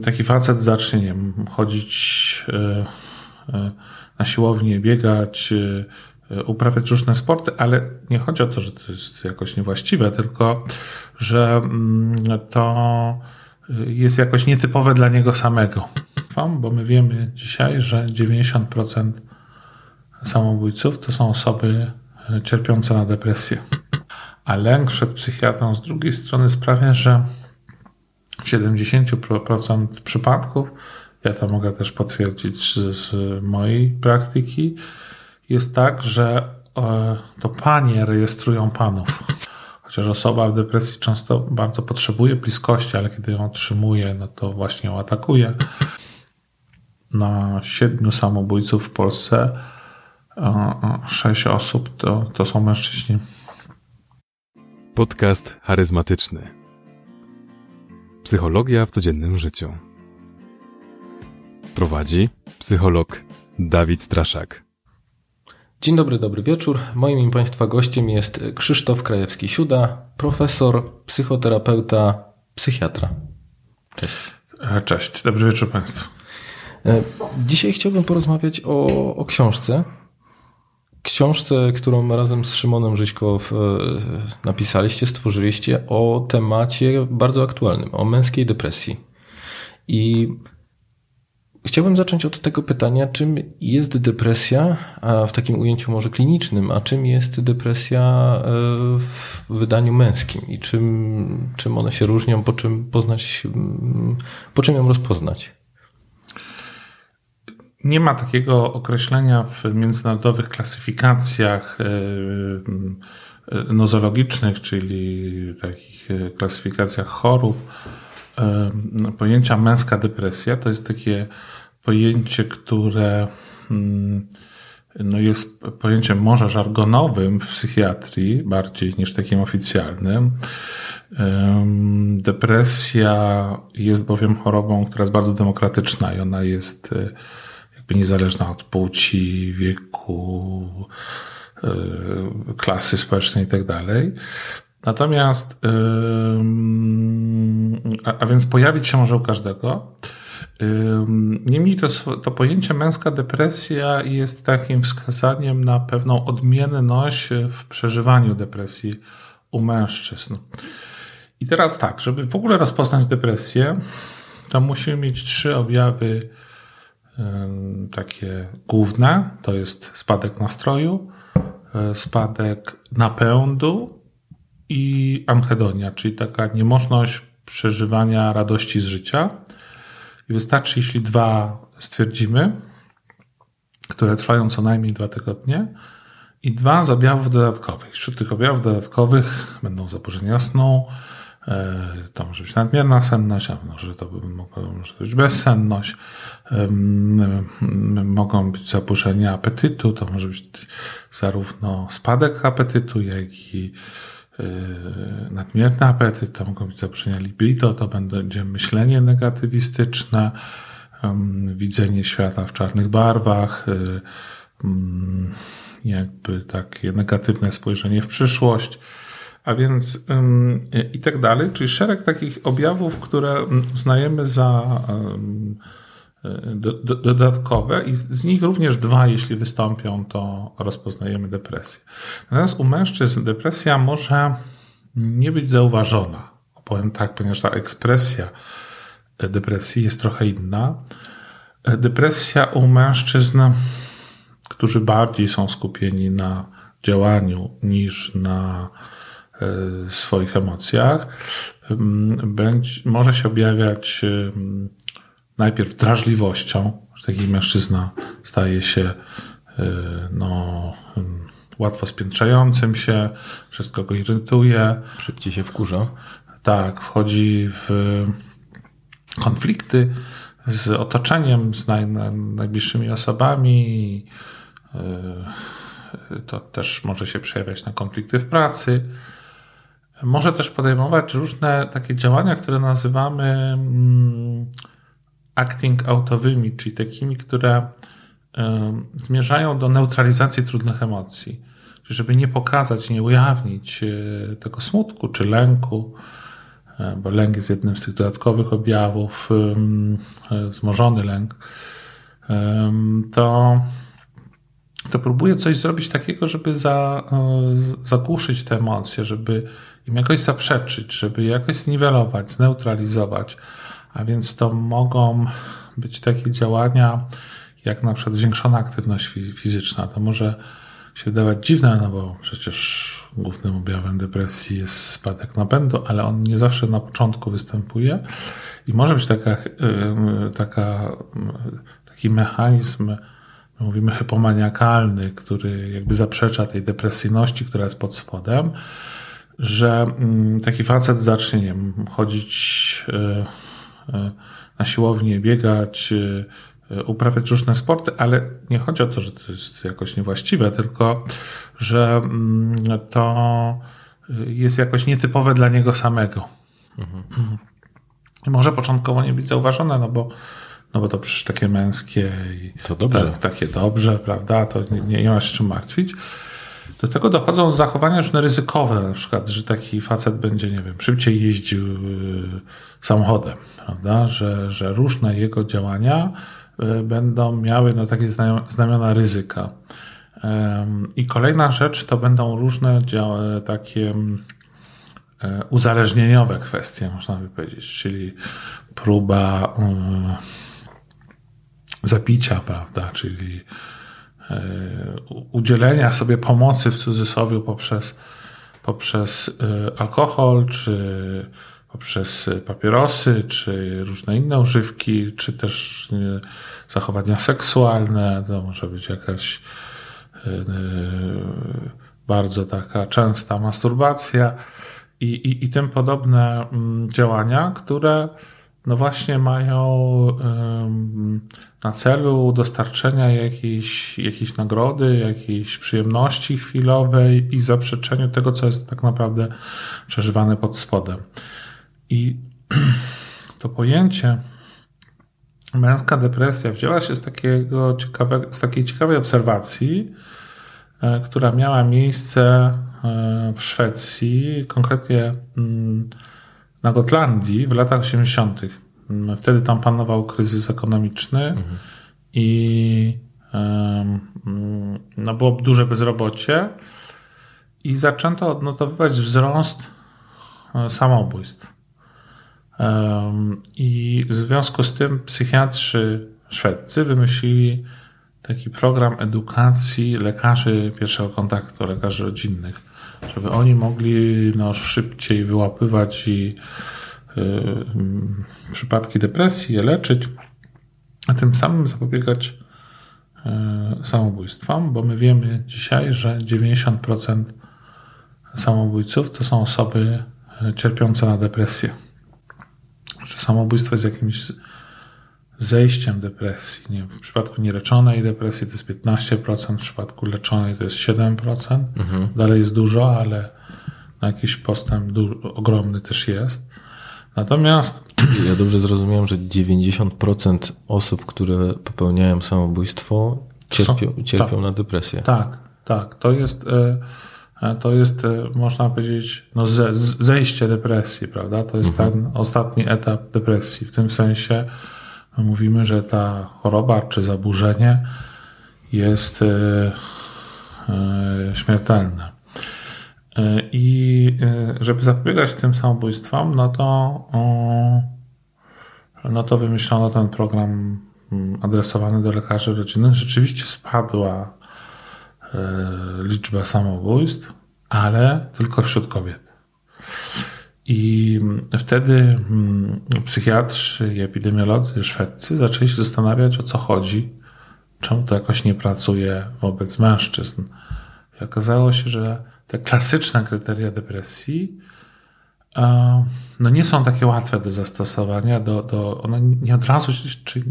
taki facet zacznie nie wiem, chodzić na siłownię, biegać, uprawiać różne sporty, ale nie chodzi o to, że to jest jakoś niewłaściwe, tylko że mm, to jest jakoś nietypowe dla niego samego. Bo my wiemy dzisiaj, że 90% samobójców to są osoby e, cierpiące na depresję. A lęk przed psychiatrą z drugiej strony sprawia, że 70% przypadków, ja to mogę też potwierdzić z, z mojej praktyki, jest tak, że e, to panie rejestrują panów. Chociaż osoba w depresji często bardzo potrzebuje bliskości, ale kiedy ją otrzymuje, no to właśnie ją atakuje. Na siedmiu samobójców w Polsce sześć osób to, to są mężczyźni. Podcast charyzmatyczny. Psychologia w codziennym życiu. Prowadzi psycholog Dawid Straszak. Dzień dobry, dobry wieczór. Moim i Państwa gościem jest Krzysztof Krajewski-Siuda, profesor, psychoterapeuta, psychiatra. Cześć. E, cześć, dobry wieczór Państwu. E, dzisiaj chciałbym porozmawiać o, o książce. Książce, którą razem z Szymonem Żyćko e, napisaliście, stworzyliście o temacie bardzo aktualnym, o męskiej depresji. I Chciałbym zacząć od tego pytania, czym jest depresja, a w takim ujęciu może klinicznym, a czym jest depresja e, w wydaniu męskim i czym, czym one się różnią, po czym poznać, po czym ją rozpoznać? Nie ma takiego określenia w międzynarodowych klasyfikacjach e, e, nozologicznych, czyli takich klasyfikacjach chorób, pojęcia męska depresja to jest takie pojęcie, które mm, no jest pojęciem może żargonowym w psychiatrii bardziej niż takim oficjalnym. Depresja jest bowiem chorobą, która jest bardzo demokratyczna i ona jest e, jakby niezależna od płci, wieku, e, klasy społecznej itd. Tak Natomiast, a, a więc pojawić się może u każdego. Niemniej to, to pojęcie męska depresja jest takim wskazaniem na pewną odmienność w przeżywaniu depresji u mężczyzn. I teraz tak, żeby w ogóle rozpoznać depresję, to musimy mieć trzy objawy takie główne. To jest spadek nastroju, e, spadek napędu i anhedonia, czyli taka niemożność przeżywania radości z życia. I wystarczy, jeśli dwa stwierdzimy, które trwają co najmniej dwa tygodnie, i dwa z objawów dodatkowych. Wśród tych objawów dodatkowych będą zaburzenia snu, to może być nadmierna senność, a może to, może być bezsenność, mogą być zaburzenia apetytu, to może być zarówno spadek apetytu, jak i Yy, nadmierny apetyt, to mogą być zaburzenia libido, to będzie myślenie negatywistyczne, widzenie świata w czarnych barwach, yy, jakby takie negatywne spojrzenie w przyszłość, a więc i tak dalej, czyli szereg takich objawów, które uznajemy za do, do, dodatkowe i z nich również dwa, jeśli wystąpią, to rozpoznajemy depresję. Natomiast u mężczyzn depresja może nie być zauważona. Powiem tak, ponieważ ta ekspresja depresji jest trochę inna. Depresja u mężczyzn, którzy bardziej są skupieni na działaniu niż na e, swoich emocjach, będzie, może się objawiać najpierw drażliwością, że taki mężczyzna staje się y, no, łatwo spiętrzającym się, wszystko go irytuje. Szybciej się wkurza. Tak, wchodzi w konflikty z otoczeniem, z naj, najbliższymi osobami. Y, to też może się przejawiać na konflikty w pracy. Może też podejmować różne takie działania, które nazywamy mm, acting outowymi, czyli takimi, które zmierzają do neutralizacji trudnych emocji. Żeby nie pokazać, nie ujawnić e, tego smutku czy lęku, e, bo lęk jest jednym z tych dodatkowych objawów, e, wzmożony lęk, to, to próbuję coś zrobić takiego, żeby za, zagłuszyć te emocje, żeby im jakoś zaprzeczyć, żeby jakoś zniwelować, zneutralizować. A więc to mogą być takie działania, jak na przykład zwiększona aktywność fizyczna. To może się wydawać dziwne, no bo przecież głównym objawem depresji jest spadek napędu, ale on nie zawsze na początku występuje i może być taka, taka, taki mechanizm, mówimy hypomaniakalny, który jakby zaprzecza tej depresyjności, która jest pod spodem, że mm, taki facet zacznie nie wiem, chodzić e, e, na siłownię, biegać, e, uprawiać różne sporty, ale nie chodzi o to, że to jest jakoś niewłaściwe, tylko że mm, to jest jakoś nietypowe dla niego samego. Mhm. Może początkowo nie być zauważone, no bo, no bo to przecież takie męskie i to dobrze. Tak, takie dobrze, prawda? To nie, nie ma się czym martwić. Do tego dochodzą zachowania różne ryzykowe, na przykład, że taki facet będzie, nie wiem, szybciej jeździł y, samochodem, prawda? Że, że różne jego działania y, będą miały no, takie znamiona ryzyka. I kolejna rzecz to będą różne takie e, uzależnieniowe kwestie, można by powiedzieć, czyli próba zapicia, prawda, czyli E, udzielenia sobie pomocy w cudzysłowie poprzez, poprzez e, alkohol, czy poprzez papierosy, czy różne inne używki, czy też e, zachowania seksualne. To może być jakaś bardzo taka częsta masturbacja i, i, i tym podobne mm, działania, które no właśnie mają na celu dostarczenia jakiejś, jakiejś nagrody, jakiejś przyjemności chwilowej i zaprzeczeniu tego, co jest tak naprawdę przeżywane pod spodem. I to pojęcie męska depresja wzięła się z, takiego ciekawe, z takiej ciekawej obserwacji, e, która miała miejsce e, w Szwecji, konkretnie mm, na Gotlandii w latach 80. Wtedy tam panował kryzys ekonomiczny mhm. i no było duże bezrobocie i zaczęto odnotowywać wzrost e, samobójstw. I w związku z tym psychiatrzy szwedzcy wymyślili taki program edukacji lekarzy pierwszego kontaktu, lekarzy rodzinnych, żeby oni mogli no, szybciej wyłapywać i przypadki depresji, je leczyć, a tym samym zapobiegać y, samobójstwom, bo my wiemy dzisiaj, że 90% samobójców to są osoby y, cierpiące na depresję. Że samobójstwo jest jakimś zejściem depresji. Nie, w przypadku nieleczonej depresji to jest 15%, w przypadku leczonej to jest 7%. Mhm. Dalej jest dużo, ale na jakiś postęp ogromny też jest. Natomiast. Ja dobrze zrozumiałem, że 90% osób, które popełniają samobójstwo, cierpią, cierpią tak, na depresję. Tak, tak. To jest, e, e, to jest e, można powiedzieć, no zejście depresji, prawda? To jest mhm. ten ostatni etap depresji. W tym sensie mówimy, że ta choroba czy zaburzenie jest śmiertelne. E, I e, żeby zapobiegać tym samobójstwom, no to, no to wymyślono ten program mm, adresowany do lekarzy rodzinnych. Rzeczywiście spadła e, liczba samobójstw, ale tylko wśród kobiet. I wtedy mm, psychiatrzy i epidemiolodzy szwedzcy zaczęli się zastanawiać, o co chodzi, czemu to jakoś nie pracuje wobec mężczyzn. I okazało się, że te klasyczne kryteria depresji no nie są takie łatwe do zastosowania, do, do, one nie od razu, czy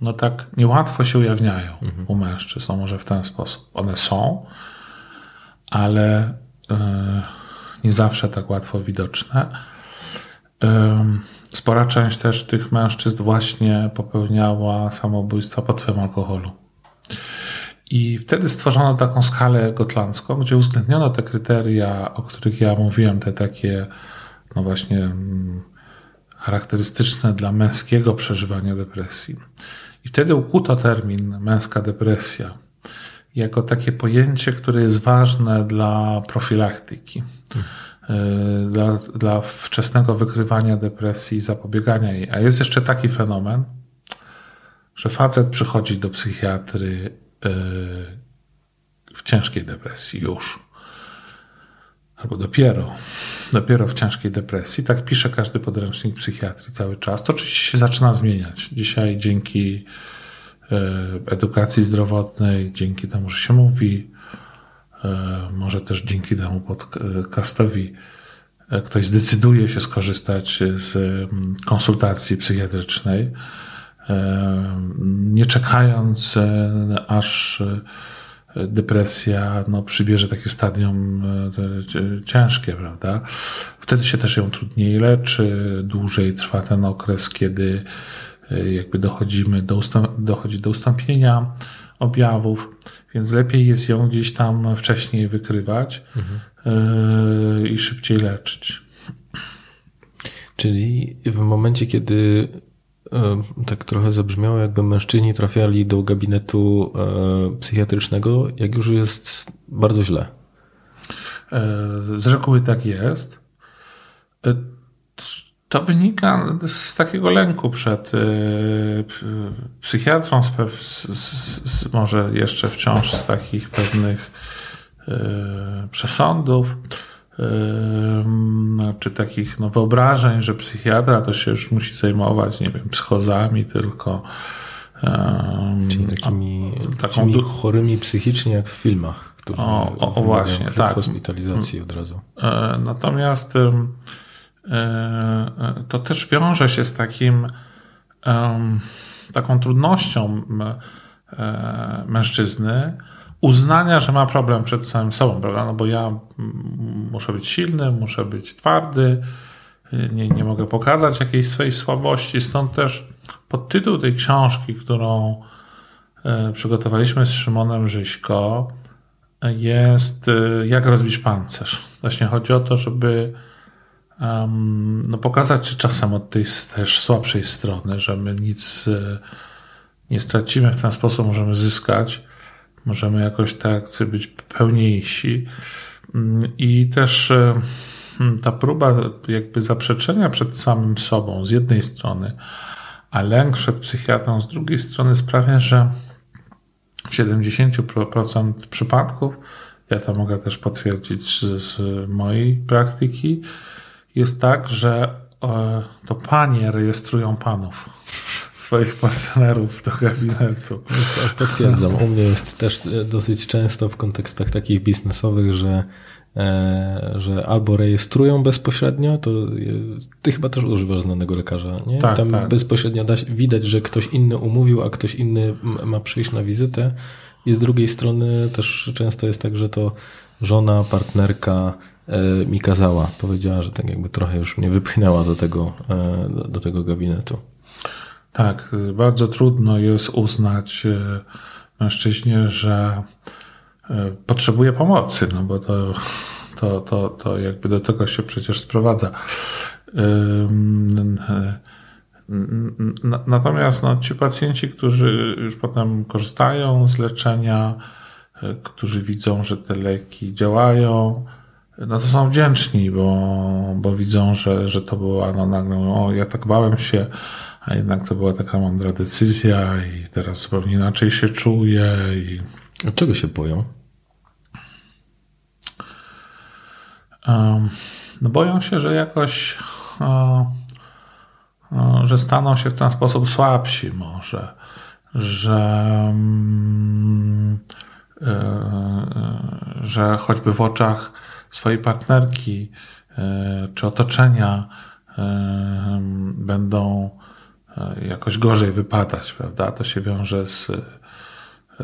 no tak niełatwo się ujawniają mhm. u mężczyzn, może w ten sposób. One są, ale e, nie zawsze tak łatwo widoczne. Spora część też tych mężczyzn właśnie popełniała samobójstwa pod wpływem alkoholu. I wtedy stworzono taką skalę gotlandzką, gdzie uwzględniono te kryteria, o których ja mówiłem, te takie no właśnie mm, charakterystyczne dla męskiego przeżywania depresji. I wtedy ukuto termin męska depresja jako takie pojęcie, które jest ważne dla profilaktyki, hmm. dla, dla wczesnego wykrywania depresji i zapobiegania jej. A jest jeszcze taki fenomen, że facet przychodzi do psychiatry w ciężkiej depresji już. Albo dopiero, dopiero w ciężkiej depresji. Tak pisze każdy podręcznik psychiatrii cały czas. To oczywiście się zaczyna zmieniać. Dzisiaj dzięki e, edukacji zdrowotnej, dzięki temu, że się mówi, e, może też dzięki temu podcastowi ktoś zdecyduje się skorzystać z mm, konsultacji psychiatrycznej nie czekając e, aż e, depresja no, przybierze takie stadium e, ciężkie, prawda? Wtedy się też ją trudniej leczy, dłużej trwa ten okres, kiedy jakby dochodzimy do, dochodzi do ustąpienia objawów, więc lepiej jest ją gdzieś tam wcześniej wykrywać mhm. i szybciej leczyć. Czyli w momencie, kiedy tak trochę zabrzmiało, jakby mężczyźni trafiali do gabinetu e, psychiatrycznego, jak już jest bardzo źle. E, z reguły tak jest. E, to wynika z takiego lęku przed psychiatrą, z, może jeszcze wciąż z takich pewnych przesądów czy takich no, wyobrażeń, że psychiatra to się już musi zajmować, nie wiem, psychozami tylko. Czyli takimi, taką takimi chorymi psychicznie jak w filmach, którzy o, o, o właśnie, tak. hospitalizacji od razu. E, natomiast e, to też wiąże się z takim taką trudnością e, mężczyzny, uznania, że ma problem przed samym sobą, prawda? No bo ja muszę być silny, muszę być twardy, nie, nie mogę pokazać jakiejś swojej słabości. Stąd też podtytuł tej książki, którą e, przygotowaliśmy z Szymonem Żyśko, jest e, Jak rozbić pancerz. Właśnie chodzi o to, żeby um, no pokazać czasem od tej też słabszej strony, że my nic e, nie stracimy w ten sposób, możemy zyskać Możemy jakoś tak być pełniejsi. Mm, I też e, hmm, ta próba jakby zaprzeczenia przed samym sobą z jednej strony, a lęk przed psychiatrą z drugiej strony sprawia, że w 70% przypadków, ja to mogę też potwierdzić z, z mojej praktyki, jest tak, że e, to panie rejestrują panów swoich partnerów do gabinetu. Potwierdzam. U mnie jest też e, dosyć często w kontekstach takich biznesowych, że, e, że albo rejestrują bezpośrednio, to ty chyba też używasz znanego lekarza, nie? Tak, Tam tak. bezpośrednio da, widać, że ktoś inny umówił, a ktoś inny ma przyjść na wizytę. I z drugiej strony też często jest tak, że to żona, partnerka e, mi kazała. Powiedziała, że tak jakby trochę już mnie wypchnęła do tego, do tego gabinetu. Tak, bardzo trudno jest uznać e, mężczyźnie, że e, potrzebuje pomocy, no bo to, to, to, to jakby do tego się przecież sprowadza. Natomiast no, ci pacjenci, którzy już potem korzystają z leczenia, e, którzy widzą, że te leki działają, no to są wdzięczni, bo, bo widzą, że, że to była no nagle, o ja tak bałem się, a jednak to była taka mądra decyzja i teraz zupełnie inaczej się czuję. I... A czego się boją? Um, no boją się, że jakoś o, o, że staną się w ten sposób słabsi może, że um, że choćby w oczach swojej partnerki e, czy otoczenia będą jakoś gorzej wypadać, prawda? To się wiąże z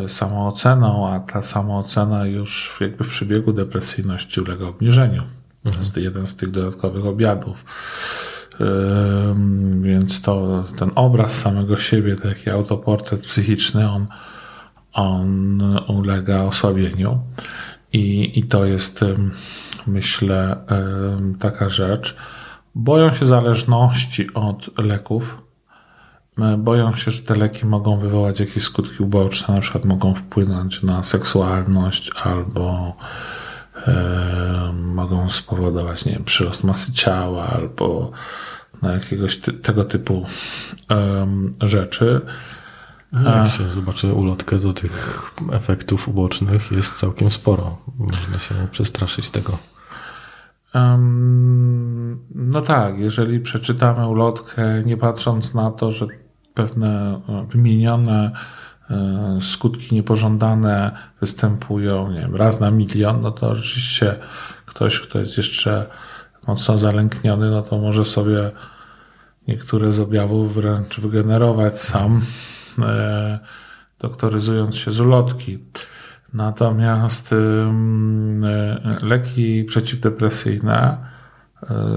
samooceną, a ta samoocena już jakby w przebiegu depresyjności ulega obniżeniu. Mhm. To jest jeden z tych dodatkowych obiadów. Więc to, ten obraz samego siebie, taki autoportret psychiczny, on, on ulega osłabieniu. I, I to jest, myślę, taka rzecz, boją się zależności od leków. E, boją się, że te leki mogą wywołać jakieś skutki uboczne, na przykład mogą wpłynąć na seksualność albo e, mogą spowodować, nie wiem, przyrost masy ciała albo na jakiegoś ty, tego typu e, rzeczy. No, jak się zobaczy ulotkę, to tych efektów ubocznych jest całkiem sporo. Można się przestraszyć tego. No tak, jeżeli przeczytamy ulotkę, nie patrząc na to, że pewne e, wymienione e, skutki niepożądane występują nie wiem, raz na milion, no to oczywiście ktoś, kto jest jeszcze mocno zalękniony, no to może sobie niektóre z objawów wręcz wygenerować sam, e, doktoryzując się z ulotki. Natomiast leki przeciwdepresyjne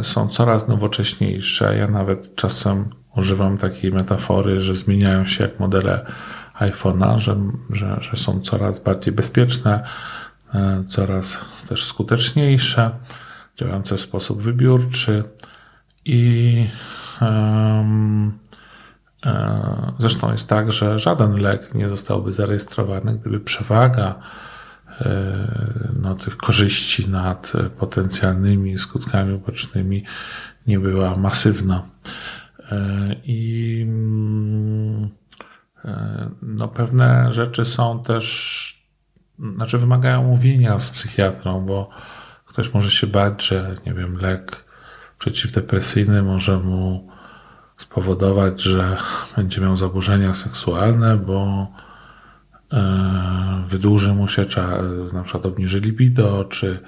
są coraz nowocześniejsze. Ja nawet czasem używam takiej metafory, że zmieniają się jak modele iPhone'a, że, że, że są coraz bardziej bezpieczne, e, coraz też skuteczniejsze, działające w sposób wybiórczy i um, Zresztą jest tak, że żaden lek nie zostałby zarejestrowany, gdyby przewaga e, no, tych korzyści nad potencjalnymi skutkami ubocznymi nie była masywna. I mm, e, no, pewne rzeczy są też, znaczy wymagają mówienia z psychiatrą, bo ktoś może się bać, że nie wiem, lek przeciwdepresyjny może mu spowodować, że będzie miał zaburzenia seksualne, bo e, wydłuży mu się, na przykład obniży libido, czy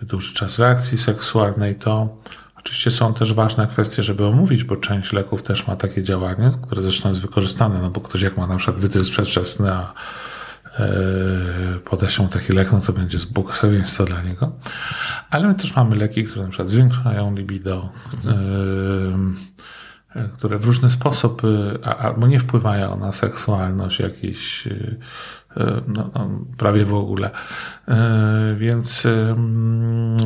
wydłuży czas reakcji seksualnej, to Oczywiście są też ważne kwestie, żeby omówić, bo część leków też ma takie działanie, które zresztą jest wykorzystane, no bo ktoś jak ma na przykład wytrysk przedwczesny, a yy, poda się taki lek, no to będzie błogosławieństwo dla niego. Ale my też mamy leki, które na przykład zwiększają libido, yy, które w różny sposób albo nie wpływają na seksualność jakiś no, no, prawie w ogóle. E, więc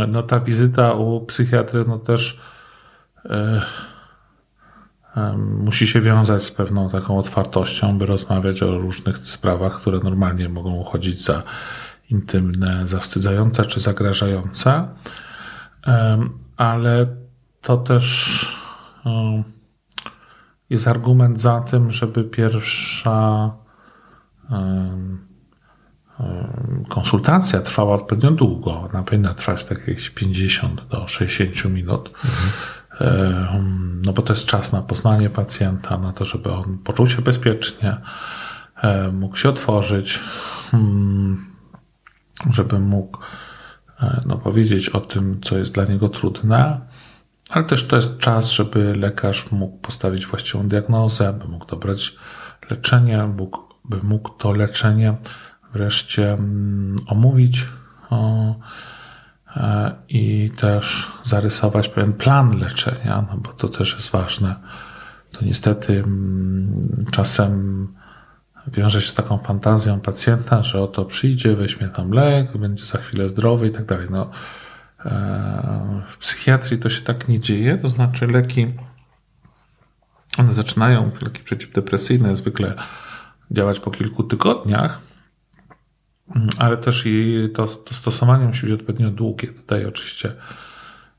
no, ta wizyta u psychiatry no, też e, musi się wiązać z pewną taką otwartością, by rozmawiać o różnych sprawach, które normalnie mogą uchodzić za intymne, zawstydzające czy zagrażające. Ale to też jest argument za tym, żeby pierwsza konsultacja trwała odpowiednio długo. Ona powinna trwać tak jakieś 50 do 60 minut. Mhm. No bo to jest czas na poznanie pacjenta, na to, żeby on poczuł się bezpiecznie, mógł się otworzyć, hmm, żeby mógł e, no, powiedzieć o tym, co jest dla niego trudne, ale też to jest czas, żeby lekarz mógł postawić właściwą diagnozę, by mógł dobrać leczenie, mógł by mógł to leczenie wreszcie mm, omówić e, i też zarysować pewien plan leczenia, no bo to też jest ważne. To niestety mm, czasem wiąże się z taką fantazją pacjenta, że oto przyjdzie, weźmie tam lek, będzie za chwilę zdrowy i tak dalej. No, e, w psychiatrii to się tak nie dzieje, to znaczy leki, one zaczynają, leki przeciwdepresyjne zwykle działać po kilku tygodniach, ale też i to, to stosowanie musi być odpowiednio długie. Tutaj oczywiście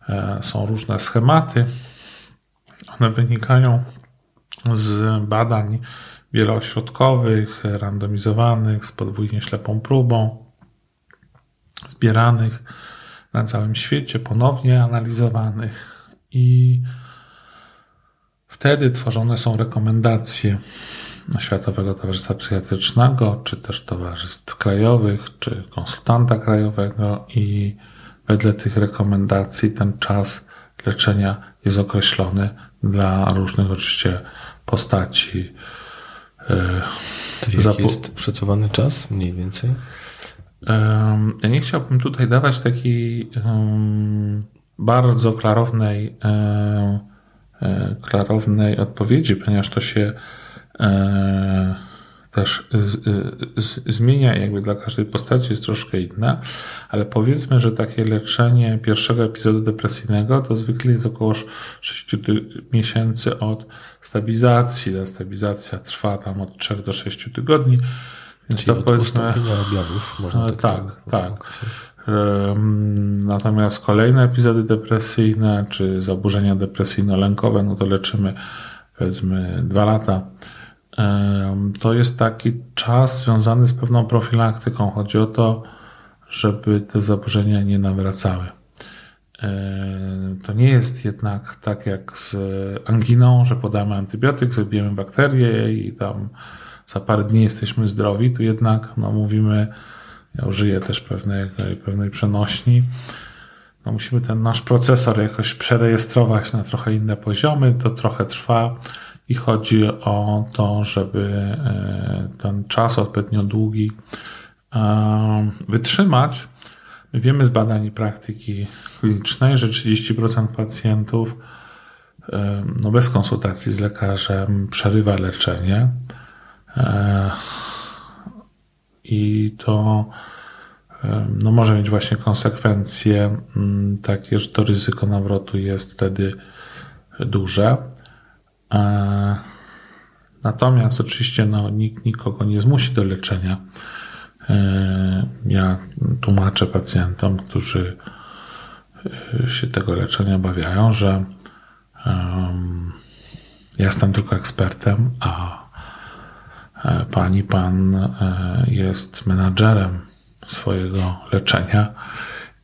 e, są różne schematy. One wynikają z badań wielośrodkowych, randomizowanych, z podwójnie ślepą próbą, zbieranych na całym świecie, ponownie analizowanych i wtedy tworzone są rekomendacje Światowego Towarzystwa Psychiatrycznego, czy też towarzystw krajowych, czy konsultanta krajowego i wedle tych rekomendacji ten czas leczenia jest określony dla różnych oczywiście postaci. Jaki jest szacowany czas mniej więcej? Ja nie chciałbym tutaj dawać takiej bardzo klarownej, e, klarownej odpowiedzi, ponieważ to się też z, z, zmienia, jakby dla każdej postaci jest troszkę inne, ale powiedzmy, że takie leczenie pierwszego epizodu depresyjnego to zwykle jest około 6 miesięcy od stabilizacji. Ta stabilizacja trwa tam od 3 do 6 tygodni. Więc Czyli to powiedzmy. objawów, można tak, tak. tak. Natomiast kolejne epizody depresyjne czy zaburzenia depresyjno-lękowe, no to leczymy powiedzmy dwa lata. To jest taki czas związany z pewną profilaktyką. Chodzi o to, żeby te zaburzenia nie nawracały. To nie jest jednak tak jak z anginą, że podamy antybiotyk, zabijemy bakterie i tam za parę dni jesteśmy zdrowi. Tu jednak no, mówimy, ja użyję też pewnej, pewnej przenośni. No, musimy ten nasz procesor jakoś przerejestrować na trochę inne poziomy. To trochę trwa i chodzi o to, żeby e, ten czas odpowiednio długi e, wytrzymać. My wiemy z badań i praktyki klinicznej, że 30% pacjentów e, no bez konsultacji z lekarzem przerywa leczenie. I to no może mieć właśnie konsekwencje takie, że to ryzyko nawrotu jest wtedy duże. E, natomiast oczywiście no, nikt nikogo nie zmusi do leczenia. E, ja tłumaczę pacjentom, którzy e, się tego leczenia obawiają, że ja jestem tylko ekspertem, a pani, pan jest menadżerem swojego leczenia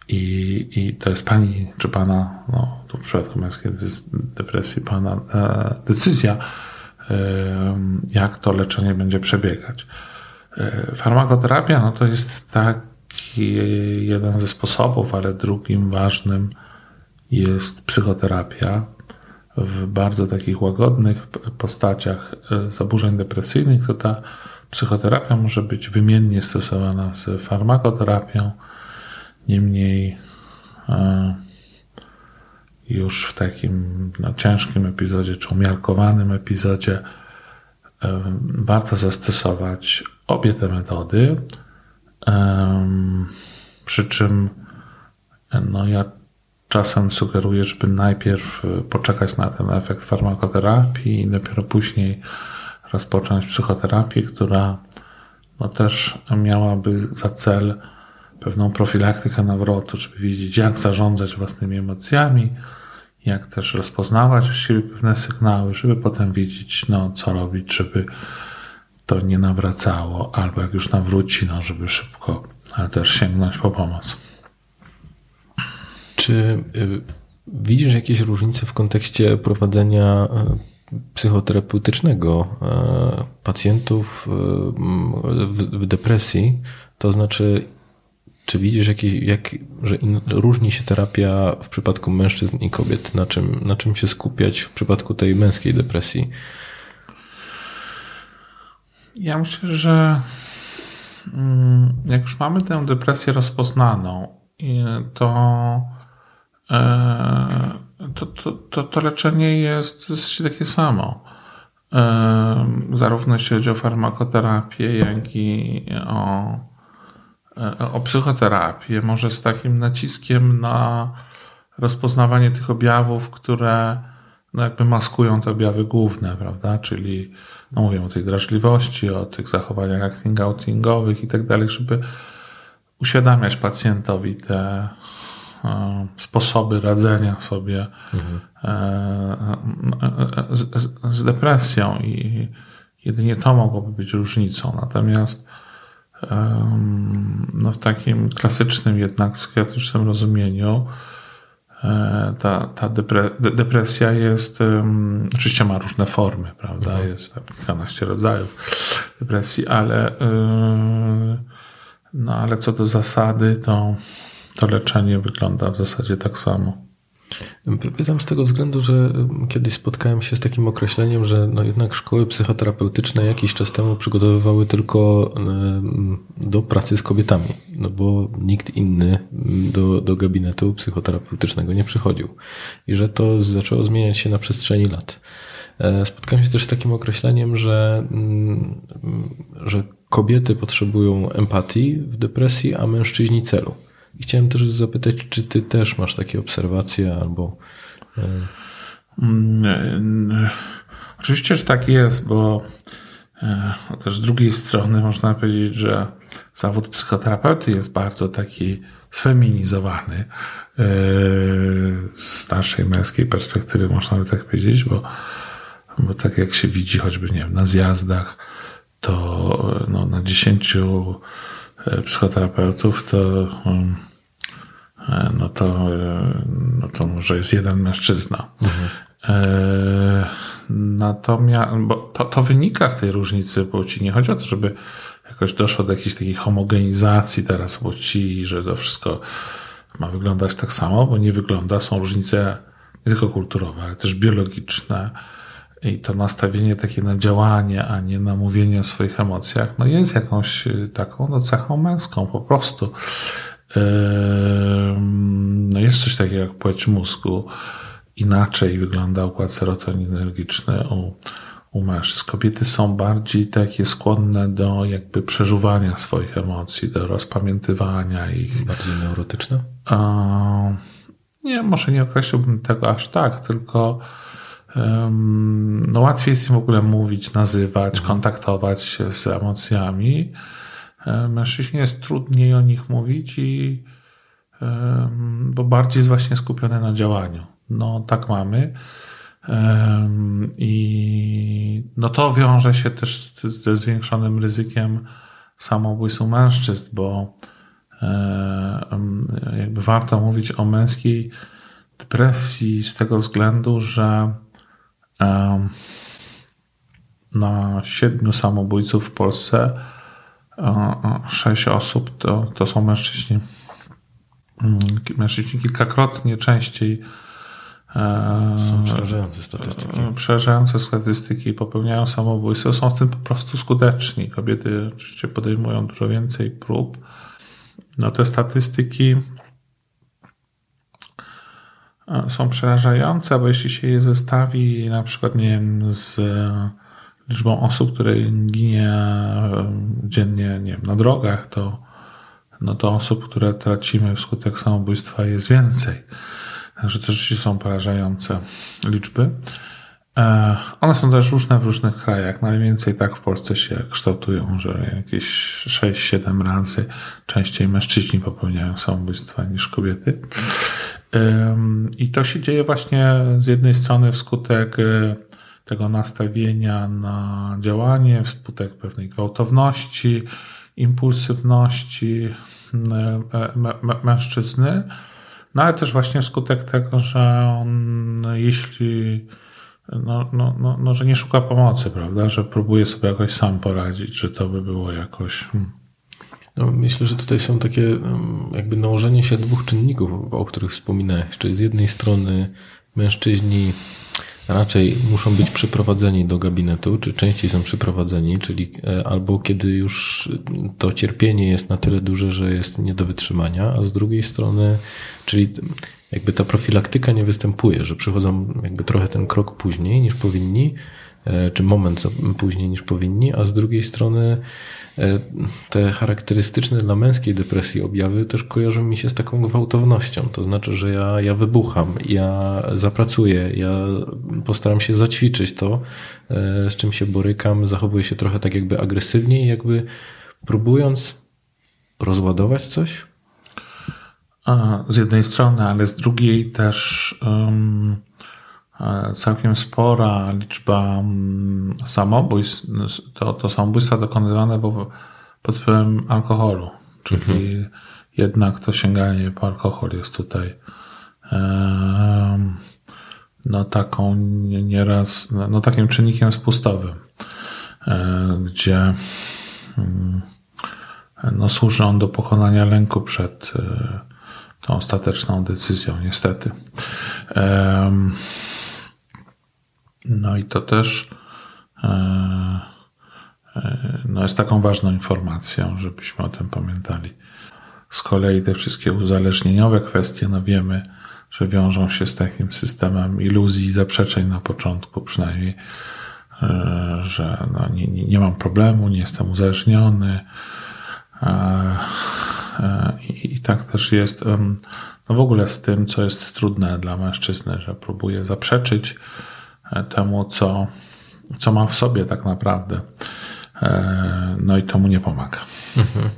i, i to jest pani czy pana, no tu przypadku męskiej depresji pana e, decyzja, e, jak to leczenie będzie przebiegać. E, farmakoterapia no to jest taki jeden ze sposobów, ale drugim ważnym jest psychoterapia w bardzo takich łagodnych postaciach zaburzeń depresyjnych, to ta psychoterapia może być wymiennie stosowana z farmakoterapią. Niemniej już w takim no, ciężkim epizodzie czy umiarkowanym epizodzie warto zastosować obie te metody. Przy czym no, ja czasem sugeruję, żeby najpierw poczekać na ten efekt farmakoterapii i dopiero później rozpocząć psychoterapię, która no, też miałaby za cel pewną profilaktykę nawrotu, żeby wiedzieć, jak zarządzać własnymi emocjami, jak też rozpoznawać właściwie pewne sygnały, żeby potem wiedzieć, no, co robić, żeby to nie nawracało, albo jak już nawróci, no, żeby szybko też sięgnąć po pomoc. Czy y, widzisz jakieś różnice w kontekście prowadzenia y, psychoterapeutycznego y, pacjentów w depresji? To znaczy, czy widzisz, jakieś, jak, że in, różni się terapia w przypadku mężczyzn i kobiet? Na czym, na czym się skupiać w przypadku tej męskiej depresji? Ja myślę, że mm, jak już mamy tę depresję rozpoznaną, to, e, to, to, to, to leczenie jest dosyć takie samo. E, zarówno jeśli chodzi o farmakoterapię, jak i o o psychoterapię, może z takim naciskiem na rozpoznawanie tych objawów, które no jakby maskują te objawy główne, prawda? Czyli no mówię o tej drażliwości, o tych zachowaniach acting-outingowych i tak dalej, żeby uświadamiać pacjentowi te e, sposoby radzenia sobie mhm. e, z, z, depresją i jedynie to mogłoby być różnicą. Natomiast no w takim klasycznym jednak psychiatrycznym rozumieniu e, ta, ta depre, depresja jest, oczywiście ma różne formy, prawda? Mhm. Jest tam kilkanaście rodzajów depresji, ale, e, no ale co do zasady, to, to leczenie wygląda w zasadzie tak samo. Pytam z tego względu, że kiedyś spotkałem się z takim określeniem, że no jednak szkoły psychoterapeutyczne jakiś czas temu przygotowywały tylko do pracy z kobietami, no bo nikt inny do, do gabinetu psychoterapeutycznego nie przychodził. I że to zaczęło zmieniać się na przestrzeni lat. E, spotkałem się też z takim określeniem, że, mm, że kobiety potrzebują empatii w depresji, a mężczyźni celu. I chciałem też zapytać, czy ty też masz takie obserwacje albo. E, oczywiście, że tak jest, bo też z drugiej strony można powiedzieć, że zawód psychoterapeuty jest bardzo taki sfeminizowany e, z naszej męskiej perspektywy, można by tak powiedzieć, bo, bo tak jak się widzi choćby nie wiem, na zjazdach, to no, na dziesięciu e, psychoterapeutów to mm, e, no to, no to może jest jeden mężczyzna. Mhm. Natomiast, bo to, to wynika z tej różnicy płci. Nie chodzi o to, żeby jakoś doszło do jakiejś takiej homogenizacji teraz płci, że to wszystko ma wyglądać tak samo, bo nie wygląda. Są różnice nie tylko kulturowe, ale też biologiczne. I to nastawienie takie na działanie, a nie na mówienie o swoich emocjach, no jest jakąś y, taką no, cechą męską po prostu. No jest coś takiego jak płeć mózgu. Inaczej wygląda układ serotoninergiczny u u mężczyzn. Kobiety są bardziej takie skłonne do jakby przeżuwania swoich emocji, do rozpamiętywania ich. Bardziej neurotyczne? nie, może nie określiłbym tego aż tak, tylko no łatwiej jest im w ogóle mówić, nazywać, mhm. kontaktować się z emocjami. Mężczyźnie jest trudniej o nich mówić i bo bardziej jest właśnie skupione na działaniu. No tak mamy. I no to wiąże się też ze zwiększonym ryzykiem samobójstw u mężczyzn, bo jakby warto mówić o męskiej depresji z tego względu, że na siedmiu samobójców w Polsce sześć osób to, to są mężczyźni. Mm, mężczyźni kilkakrotnie częściej są przerażające statystyki. E, przerażające statystyki, popełniają samobójstwo, są w tym po prostu skuteczni. Kobiety oczywiście podejmują dużo więcej prób. No te statystyki e, są przerażające, bo jeśli się je zestawi na przykład, nie wiem, z liczbą osób, które ginie e, dziennie, nie wiem, na drogach, to, no to osób, które tracimy wskutek samobójstwa jest więcej. Także to rzeczywiście są porażające liczby. E, one są też różne w różnych krajach, no ale mniej więcej tak w Polsce się kształtują, że jakieś 6-7 razy częściej mężczyźni popełniają samobójstwa niż kobiety. I to się dzieje właśnie z jednej strony wskutek e, tego nastawienia na działanie, wskutek pewnej gwałtowności, impulsywności mężczyzny, no ale też właśnie wskutek tego, że on jeśli no, no, no, no, że nie szuka pomocy, prawda, że próbuje sobie jakoś sam poradzić, że to by było jakoś... Hmm. No, myślę, że tutaj są takie jakby nałożenie się dwóch czynników, o których wspominałeś. Czyli z jednej strony mężczyźni raczej muszą być przyprowadzeni do gabinetu, czy częściej są przyprowadzeni, czyli e, albo kiedy już to cierpienie jest na tyle duże, że jest nie do wytrzymania, a z drugiej strony, czyli jakby ta profilaktyka nie występuje, że przychodzą jakby trochę ten krok później niż powinni, czy moment później niż powinni, a z drugiej strony e, te charakterystyczne dla męskiej depresji objawy też kojarzą mi się z taką gwałtownością. To znaczy, że ja, ja wybucham, ja zapracuję, ja postaram się zaćwiczyć to, e, z czym się borykam, zachowuję się trochę tak jakby agresywniej, jakby próbując rozładować coś. Z jednej strony, ale z drugiej też um, E, całkiem spora liczba mm, samobójstw, to, to samobójstwa dokonywane pod wpływem alkoholu, czyli mhm. jednak to sięganie po alkohol jest tutaj no taką nieraz, no takim czynnikiem spustowym, e, gdzie mm, no służy on do pokonania lęku przed e, tą ostateczną decyzją, niestety. No i to też e, e, no jest taką ważną informacją, żebyśmy o tym pamiętali. Z kolei te wszystkie uzależnieniowe kwestie, no wiemy że wiążą się z takim systemem iluzji i zaprzeczeń na początku przynajmniej, e, że no nie, nie, nie mam problemu, nie jestem uzależniony. I, I tak też jest no w ogóle z tym, co jest trudne dla mężczyzny, że próbuje zaprzeczyć temu, co, co ma w sobie tak naprawdę. No i to mu nie pomaga. Mhm.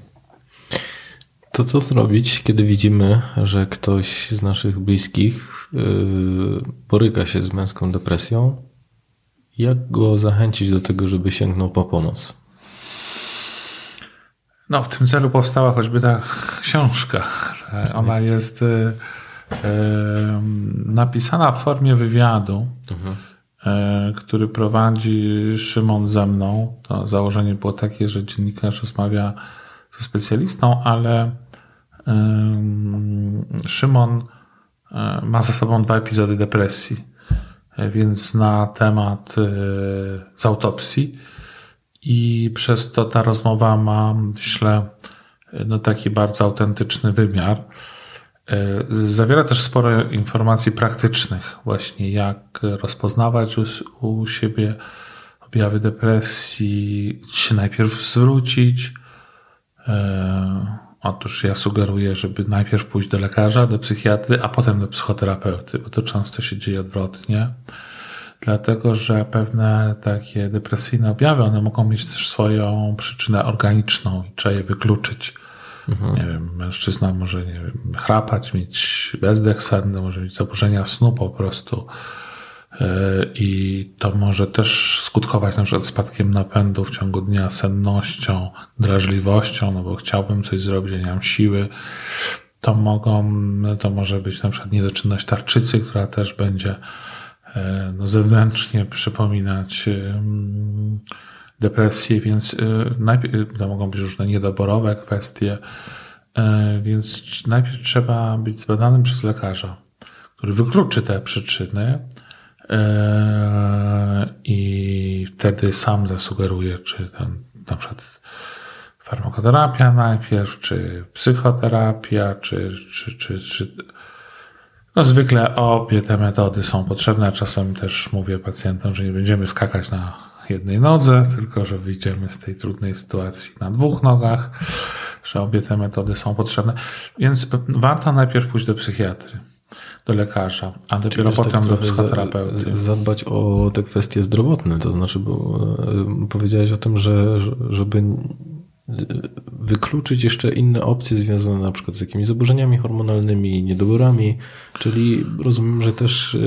To co zrobić, kiedy widzimy, że ktoś z naszych bliskich yy, boryka się z męską depresją? Jak go zachęcić do tego, żeby sięgnął po pomoc? No, w tym celu powstała choćby ta książka. Ona jest yy, yy, napisana w formie wywiadu, mhm. Yy, który prowadzi Szymon ze mną. To założenie było takie, że dziennikarz rozmawia ze specjalistą, ale Szymon e, ma za sobą dwa epizody depresji, e, więc na temat e, z autopsji i przez to ta rozmowa ma, myślę, no taki bardzo autentyczny wymiar. Zawiera też sporo informacji praktycznych, właśnie jak rozpoznawać u, u siebie objawy depresji, się najpierw zwrócić, Otóż ja sugeruję, żeby najpierw pójść do lekarza, do psychiatry, a potem do psychoterapeuty, bo to często się dzieje odwrotnie. Dlatego, że pewne takie depresyjne objawy, one mogą mieć też swoją przyczynę organiczną i trzeba je wykluczyć. Mhm. Nie wiem, mężczyzna może nie wiem, chrapać, mieć bezdech senny, może mieć zaburzenia snu po prostu i to może też skutkować na przykład spadkiem napędu w ciągu dnia, sennością, drażliwością, no bo chciałbym coś zrobić, nie mam siły. To mogą, to może być na przykład niedoczynność tarczycy, która też będzie e, no, zewnętrznie przypominać e, depresję, więc e, najpierw to mogą być różne niedoborowe kwestie, więc najpierw trzeba być zbadanym przez lekarza, który wykluczy te przyczyny, i wtedy sam zasugeruję, czy ten, na przykład farmakoterapia najpierw, czy psychoterapia, czy, czy, czy, czy no zwykle obie te metody są potrzebne. Czasem też mówię pacjentom, że nie będziemy skakać na jednej nodze, tylko że wyjdziemy z tej trudnej sytuacji na dwóch nogach, że obie te metody są potrzebne. Więc warto najpierw pójść do psychiatry do lekarza, a dopiero potem tak do psychoterapeuty. Zadbać o te kwestie zdrowotne, to znaczy, bo e, powiedziałeś o tym, że żeby wykluczyć jeszcze inne opcje związane na przykład z jakimiś zaburzeniami hormonalnymi, niedoborami, czyli rozumiem, że też e,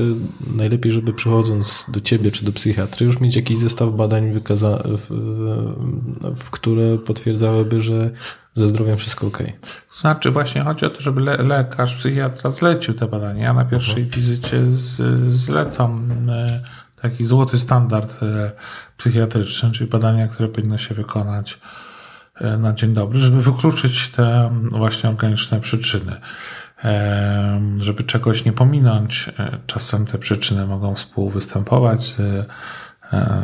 najlepiej, żeby przychodząc do ciebie czy do psychiatry już mieć jakiś zestaw badań, wykaza- w, w które potwierdzałyby, że ze zdrowiem wszystko ok. To znaczy właśnie chodzi o to, żeby le lekarz, psychiatra zlecił te badania. Ja na pierwszej mhm. wizycie z, zlecam e, taki złoty standard e, psychiatryczny, czyli badania, które powinno się wykonać na dzień dobry, żeby wykluczyć te właśnie organiczne przyczyny. Żeby czegoś nie pominąć, czasem te przyczyny mogą współwystępować z,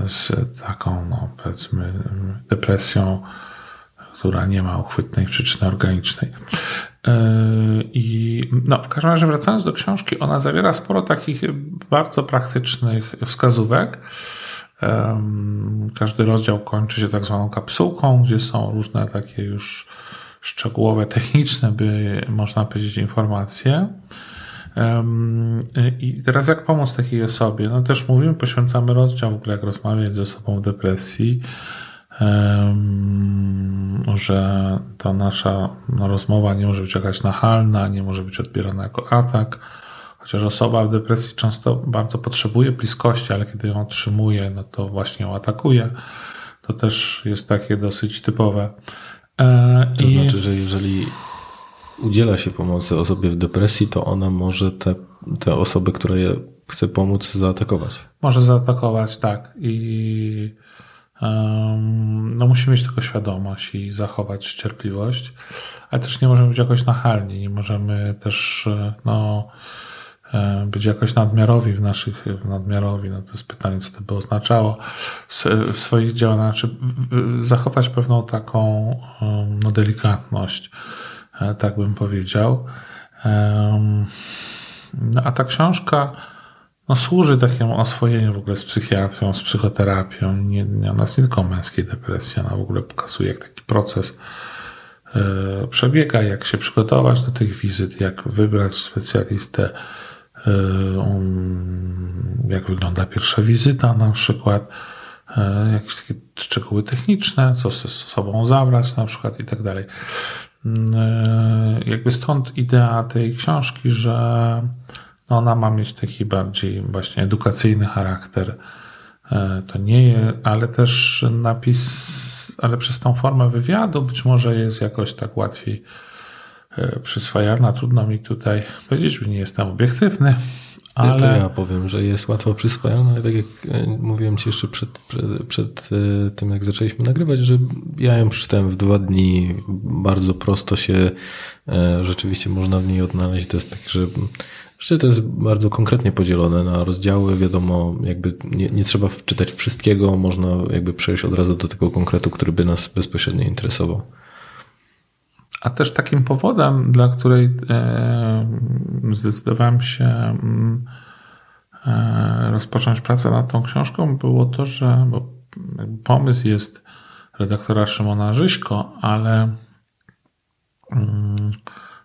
z taką, no, powiedzmy, depresją która nie ma uchwytnej przyczyny organicznej. E, I no, w każdym razie wracając do książki, ona zawiera sporo takich bardzo praktycznych wskazówek. Każdy rozdział kończy się tak zwaną kapsułką, gdzie są różne takie już szczegółowe, techniczne, by można powiedzieć, informacje. I teraz jak pomóc takiej osobie? No też mówimy, poświęcamy rozdział w ogóle, jak rozmawiać ze sobą w depresji że ta nasza rozmowa nie może być jakaś nachalna, nie może być odbierana jako atak, chociaż osoba w depresji często bardzo potrzebuje bliskości, ale kiedy ją otrzymuje, no to właśnie ją atakuje. To też jest takie dosyć typowe. E, to I... znaczy, że jeżeli udziela się pomocy osobie w depresji, to ona może te, te osoby, które chce pomóc, zaatakować. Może zaatakować, tak. I no musimy mieć tylko świadomość i zachować cierpliwość, ale też nie możemy być jakoś nachalni, nie możemy też e, no, być jakoś nadmiarowi w naszych, nadmiarowi, no to jest pytanie, co to by oznaczało, w, swoich działaniach, czy zachować pewną taką no, delikatność, e, tak bym powiedział. No a ta książka no, służy takiemu oswojeniu w ogóle z psychiatrią, z psychoterapią. Nie, nie, ona jest nie tylko męskiej depresji, ona w ogóle pokazuje, jak taki proces y, przebiega, jak się przygotować do tych wizyt, jak wybrać specjalistę, jak wygląda pierwsza wizyta na przykład, y, jakieś takie szczegóły techniczne, co ze sobą zabrać na przykład i tak dalej. Jakby stąd idea tej książki, że no ona ma mieć taki bardziej właśnie edukacyjny charakter. E, to nie jest, ale też napis, ale przez tą formę wywiadu być może jest jakoś tak łatwiej e, przyswajalna. Trudno mi tutaj powiedzieć, że nie jestem obiektywny. Ale... Ja to ja powiem, że jest łatwo przyswajalna, tak jak e, mówiłem Ci jeszcze przed, przed, przed tym, jak zaczęliśmy nagrywać, że ja ją przeczytałem w dwa dni, bardzo prosto się rzeczywiście można w niej odnaleźć. To jest tak, że to jest bardzo konkretnie podzielone na rozdziały, wiadomo, jakby nie, nie, trzeba wczytać wszystkiego, można jakby przejść od razu do tego konkretu, który by nas bezpośrednio interesował. A też takim powodem, dla której e, zdecydowałem się mm, e, rozpocząć pracę nad tą książką, było to, że pomysł jest redaktora Szymona Żyśko, ale mm,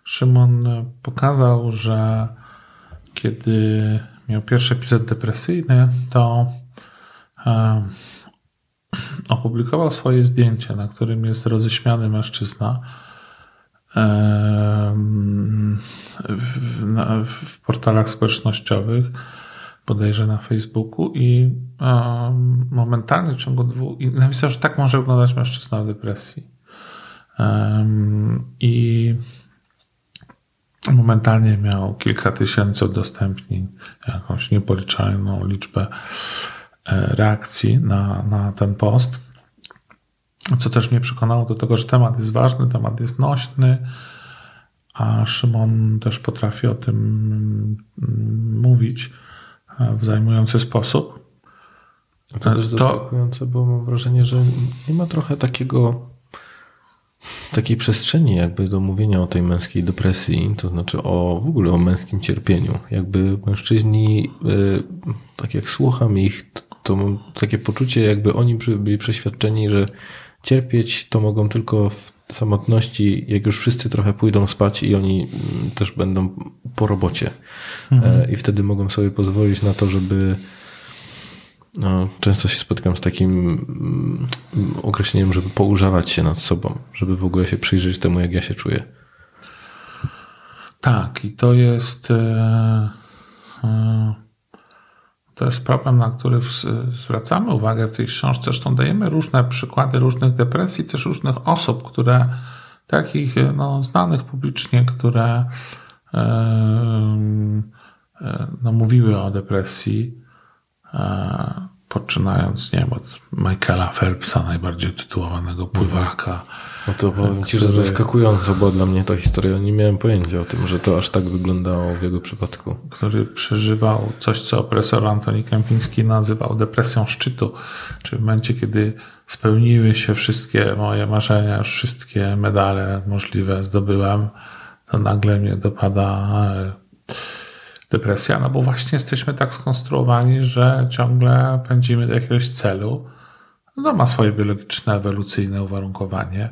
Szymon pokazał, że kiedy miał pierwszy epizod depresyjny, to um, opublikował swoje zdjęcie, na którym jest roześmiany mężczyzna w, portalach społecznościowych, bodajże na Facebooku i momentalnie w ciągu dwóch i napisał, że tak może wyglądać mężczyzna w depresji. I momentalnie miał kilka tysięcy udostępnień, jakąś niepoliczalną liczbę e, reakcji na, na ten post. Co też mnie przekonało do tego, że temat jest ważny, temat jest nośny, a Szymon też potrafi o tym mm, mówić e, w zajmujący sposób. To też zaskakujące, bo mam wrażenie, że nie ma trochę takiego takiej przestrzeni jakby do mówienia o tej męskiej depresji, to znaczy o w ogóle o męskim cierpieniu. Jakby mężczyźni, y, tak jak słucham ich, to mam takie poczucie, jakby oni byli przeświadczeni, że cierpieć to mogą tylko w samotności, jak już wszyscy trochę pójdą spać i oni mm, też będą po robocie. Mhm. E, I wtedy mogą sobie pozwolić na to, żeby no, często się spotykam z takim mm, określeniem, żeby poużalać się nad sobą, żeby w ogóle się przyjrzeć temu, jak ja się czuję. Tak, i to jest e, e, to jest problem, na który zwracamy uwagę w tej książce. Zresztą dajemy różne przykłady różnych depresji, też różnych osób, które takich no, znanych publicznie, które e, no, mówiły o depresji poczynając, nie wiem, od Michaela Phelpsa, najbardziej tytułowanego pływaka. No to powiem Ci, że zaskakująco była dla mnie ta historia. Nie miałem pojęcia o tym, że to aż tak wyglądało w jego przypadku. Który przeżywał coś, co profesor Antoni Kępiński nazywał depresją szczytu. Czyli w momencie, kiedy spełniły się wszystkie moje marzenia, wszystkie medale możliwe zdobyłem, to nagle mnie dopada depresja, no bo właśnie jesteśmy tak skonstruowani, że ciągle pędzimy do jakiegoś celu. No ma swoje biologiczne, ewolucyjne uwarunkowanie.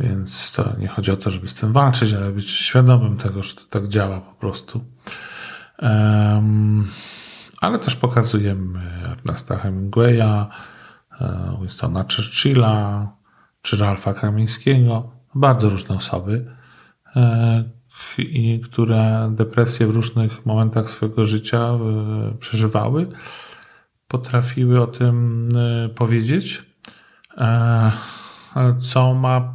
Więc to nie chodzi o to, żeby z tym walczyć, ale być świadomym tego, że to tak działa po prostu. Um, ale też pokazujemy Ernesta Hemingwaya, e, Winstona Churchilla, czy Ralfa Kamińskiego. Bardzo różne osoby, e, które depresję w różnych momentach swojego życia e, przeżywały, potrafiły o tym e, powiedzieć, e, co ma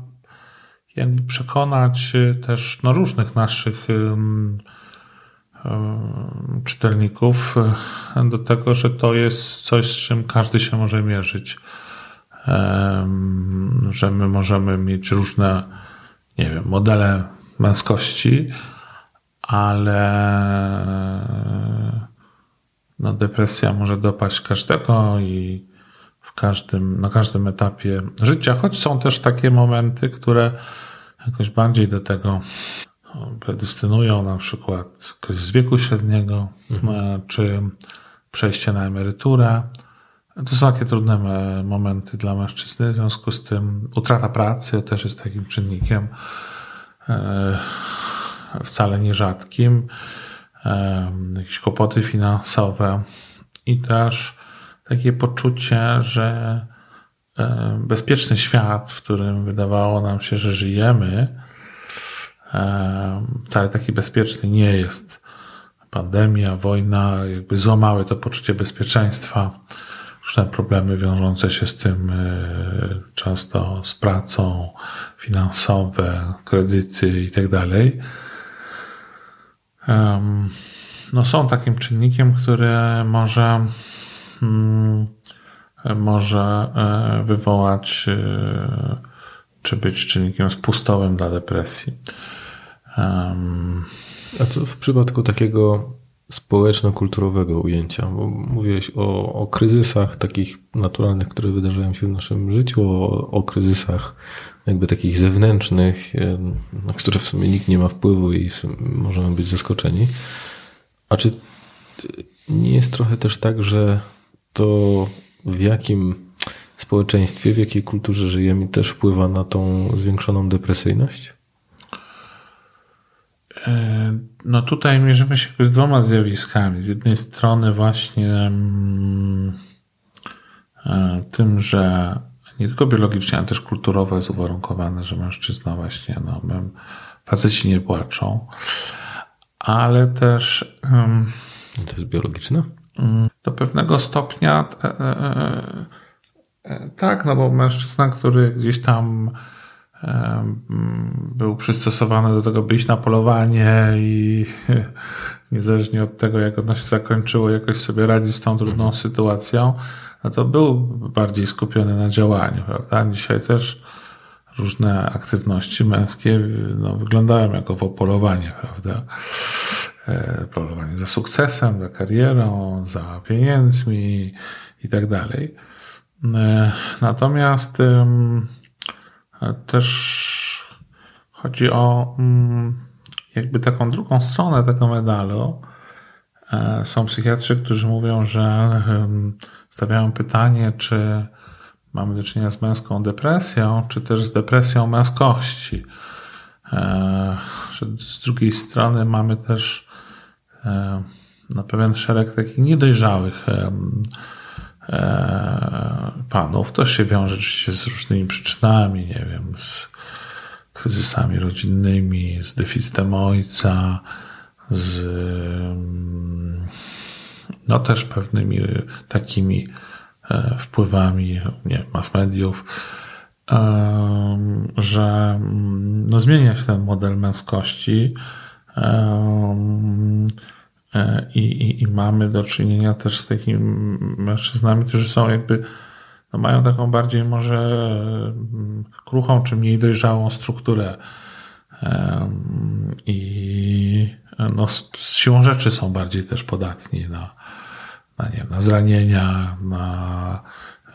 jakby przekonać też no, różnych naszych czytelników do tego, że to jest coś, z czym każdy się może mierzyć. Że my możemy mieć różne, nie wiem, modele męskości, ale no, depresja może dopaść każdego i w każdym, na każdym etapie życia, choć są też takie momenty, które jakoś bardziej do tego predestynują na przykład kryzys wieku średniego, mhm. czy przejście na emeryturę. To są takie trudne momenty dla mężczyzny, w związku z tym utrata pracy też jest takim czynnikiem wcale nierzadkim. Jakieś kłopoty finansowe i też takie poczucie, że bezpieczny świat, w którym wydawało nam się, że żyjemy, wcale taki bezpieczny nie jest. Pandemia, wojna jakby złamały to poczucie bezpieczeństwa. Różne problemy wiążące się z tym, e, często z pracą, finansowe, kredyty i tak. No są takim czynnikiem, który może mm, może e, wywołać e, czy być czynnikiem spustowym dla depresji. A co w przypadku takiego społeczno-kulturowego ujęcia? Bo mówiłeś o, o kryzysach takich naturalnych, które wydarzają się w naszym życiu, o, o kryzysach jakby takich zewnętrznych, e, na które w sumie nikt nie ma wpływu i możemy być zaskoczeni. A czy nie jest trochę też tak, że to w jakim społeczeństwie, w jakiej kulturze żyjemy, też wpływa na tą zwiększoną depresyjność? No tutaj mierzymy się z dwoma zjawiskami. Z jednej strony właśnie e, tym, że nie tylko biologicznie, ale też kulturowo jest uwarunkowane, że mężczyzna właśnie, no, faceci nie płaczą, ale też. To jest biologiczne? Mm, do pewnego stopnia e, e, tak, no bo mężczyzna, który gdzieś tam był przystosowany do tego, by iść na polowanie i niezależnie od tego, jak ono się zakończyło, jakoś sobie radzi z tą trudną mhm. sytuacją, no to był bardziej skupiony na działaniu, prawda? Dzisiaj też różne aktywności męskie no, wyglądają jako polowanie, prawda? E, polowanie za sukcesem, za karierą, za pieniędzmi i tak dalej. E, natomiast też chodzi o mm, jakby taką drugą stronę tego medalu. E, są psychiatrzy, którzy mówią, że stawiają pytanie, czy mamy do czynienia z męską depresją, czy też z depresją męskości. Że z drugiej strony mamy też na no, pewien szereg takich niedojrzałych e, panów. To się wiąże oczywiście z różnymi przyczynami, nie wiem, z kryzysami rodzinnymi, z deficytem ojca, z no też pewnymi takimi e, wpływami nie, mass mediów, że no, zmienia się ten model męskości E, I, i, I mamy do czynienia też z takimi mężczyznami, którzy są jakby, no mają taką bardziej może mm, kruchą czy mniej dojrzałą strukturę. I no, z, z siłą rzeczy są bardziej też podatni na, na, nie wiem, na zranienia, na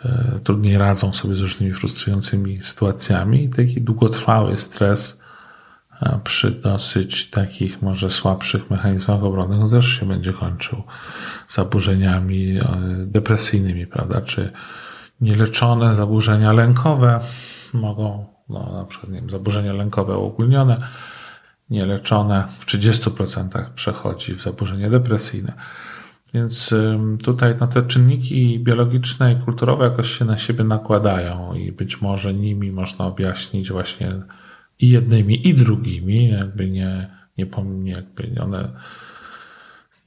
e, trudniej radzą sobie z różnymi frustrującymi sytuacjami i taki długotrwały stres przy dosyć takich może słabszych mechanizmach obrony, no też się będzie kończył zaburzeniami e, depresyjnymi, prawda? Czy nieleczone zaburzenia lękowe mogą, no na przykład, nie wiem, zaburzenia lękowe uogólnione, nieleczone w 30% przechodzi w zaburzenie depresyjne. Więc tutaj no, te czynniki biologiczne i kulturowe jakoś się na siebie nakładają i być może nimi można objaśnić właśnie i jednymi, i drugimi, jakby nie, nie, nie jakby one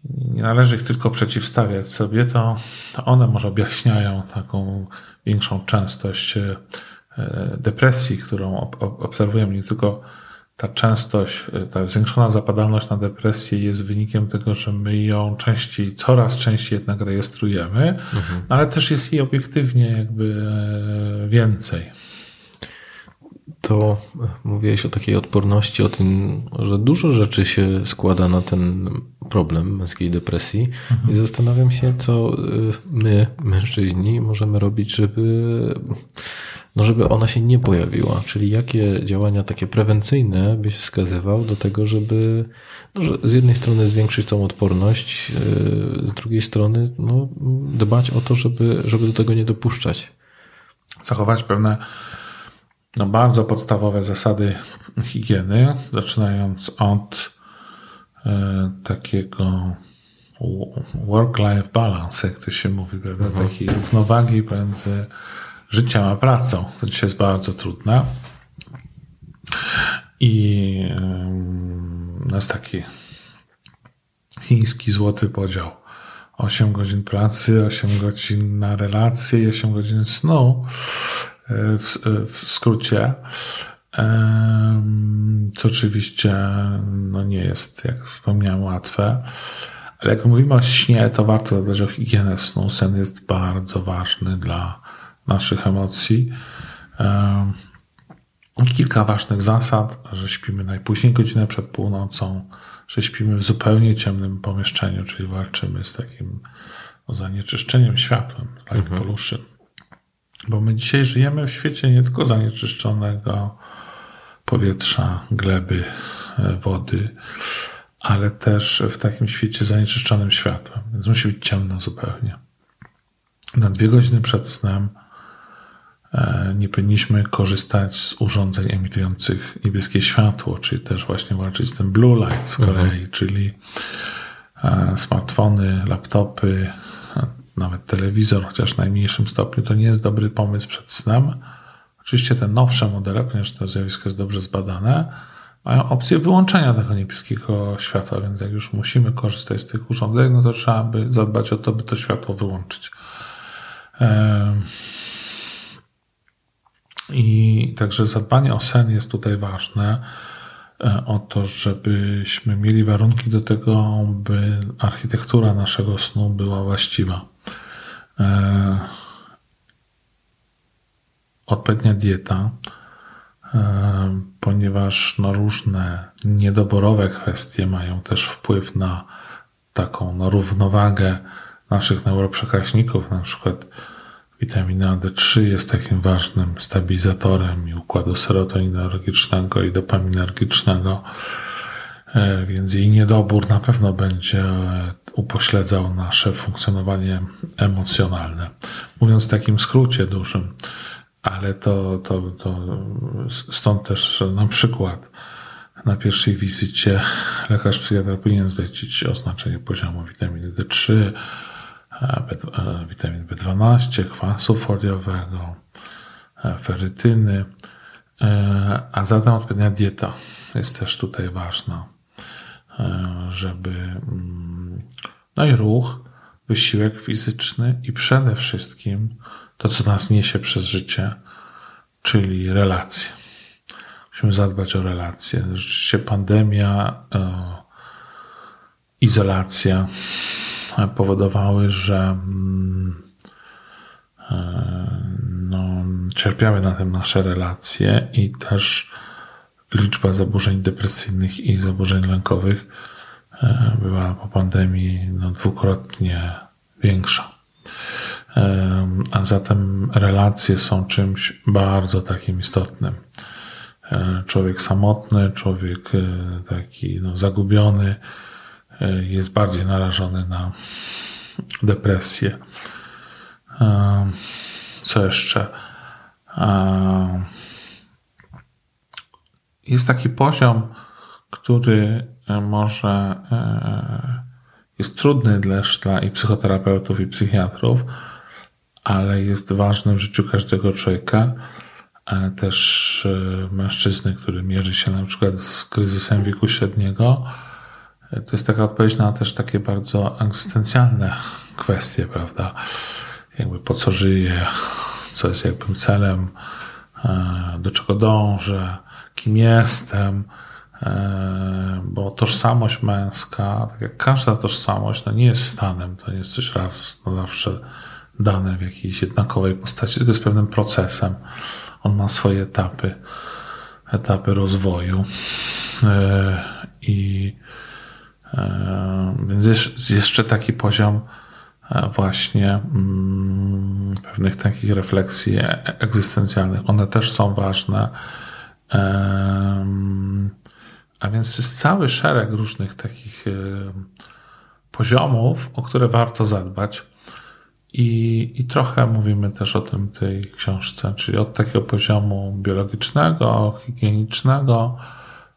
nie należy ich tylko przeciwstawiać sobie, to, to one może objaśniają taką większą częstość e, depresji, którą obserwujemy. Nie tylko ta częstość, e, ta zwiększona zapadalność na depresję jest wynikiem tego, że my ją częściej, coraz częściej jednak rejestrujemy, mhm. ale też jest jej obiektywnie jakby e, więcej to mówiłeś o takiej odporności, o tym, że dużo rzeczy się składa na ten problem męskiej depresji mhm. i zastanawiam się, co y, my, mężczyźni, możemy robić, żeby no żeby ona się nie pojawiła, czyli jakie działania takie prewencyjne byś wskazywał do tego, żeby no, że z jednej strony zwiększyć tą odporność, z drugiej strony no, dbać o to, żeby, żeby do tego nie dopuszczać. Zachować pewne no, bardzo podstawowe zasady higieny, zaczynając od e, takiego work-life balance, jak to się mówi, prawda? Mhm. takiej równowagi pomiędzy życiem a pracą. To dzisiaj jest bardzo trudne. I um, jest taki chiński złoty podział. 8 godzin pracy, 8 godzin na relacje i 8 godzin snu. W, w skrócie. Co oczywiście no nie jest, jak wspomniałem, łatwe. Ale jak mówimy o śnie, to warto zadbać o higienę snu. Sen jest bardzo ważny dla naszych emocji. Kilka ważnych zasad, że śpimy najpóźniej godzinę przed północą, że śpimy w zupełnie ciemnym pomieszczeniu, czyli walczymy z takim zanieczyszczeniem światłem, light mhm. Bo my dzisiaj żyjemy w świecie nie tylko zanieczyszczonego powietrza, gleby, e, wody, ale też w takim świecie zanieczyszczonym światłem. Więc musi być ciemno zupełnie. Na dwie godziny przed snem e, nie powinniśmy korzystać z urządzeń emitujących niebieskie światło, czyli też właśnie walczyć z tym blue light z kolei, mhm. czyli e, smartfony, laptopy, nawet telewizor, chociaż w najmniejszym stopniu, to nie jest dobry pomysł przed snem. Oczywiście te nowsze modele, ponieważ to zjawisko jest dobrze zbadane, mają opcję wyłączenia tego niebieskiego światła, więc jak już musimy korzystać z tych urządzeń, no to trzeba by zadbać o to, by to światło wyłączyć. I także zadbanie o sen jest tutaj ważne, e, o to, żebyśmy mieli warunki do tego, by architektura naszego snu była właściwa. E, odpowiednia dieta, e, ponieważ no, różne niedoborowe kwestie mają też wpływ na taką no, równowagę naszych neuroprzekaźników, na przykład witamina D3 jest takim ważnym stabilizatorem i układu serotoninergicznego i dopaminergicznego, e, więc jej niedobór na pewno będzie upośledzał nasze funkcjonowanie emocjonalne. Mówiąc w takim skrócie dużym, ale to, to, to stąd też na przykład na pierwszej wizycie lekarz psychiatra powinien zlecić oznaczenie poziomu witaminy D3, B, witamin B12, kwasu foliowego, ferytyny, a zatem odpowiednia dieta jest też tutaj ważna, żeby mm, no i ruch, wysiłek fizyczny i przede wszystkim to, co nas niesie przez życie, czyli relacje. Musimy zadbać o relacje. Rzeczywiście pandemia, e, izolacja powodowały, że mm, e, no, cierpiały na tym nasze relacje i też liczba zaburzeń depresyjnych i zaburzeń lękowych była po pandemii no, dwukrotnie większa. E, a zatem relacje są czymś bardzo takim istotnym. E, człowiek samotny, człowiek taki no, zagubiony jest bardziej narażony na depresję. Co jeszcze? Jest taki poziom, który E, może e, jest trudny też dla i psychoterapeutów, i psychiatrów, ale jest ważny w życiu każdego człowieka, też e, mężczyzny, który mierzy się na przykład z kryzysem wieku średniego. To jest taka odpowiedź na też takie bardzo egzystencjalne kwestie, prawda? Jakby po co żyję, co jest jakby celem, do czego dążę, kim jestem, E, bo tożsamość męska, tak jak każda tożsamość, no nie jest stanem, to nie jest coś raz na zawsze dane w jakiejś jednakowej postaci, tylko jest pewnym procesem. On ma swoje etapy, etapy rozwoju. E, I e, więc jest jeszcze taki poziom e, właśnie mm, pewnych takich refleksji e, egzystencjalnych. One też są ważne. A więc jest cały szereg różnych takich poziomów, o które warto zadbać. I, I trochę mówimy też o tym w tej książce, czyli od takiego poziomu biologicznego, higienicznego,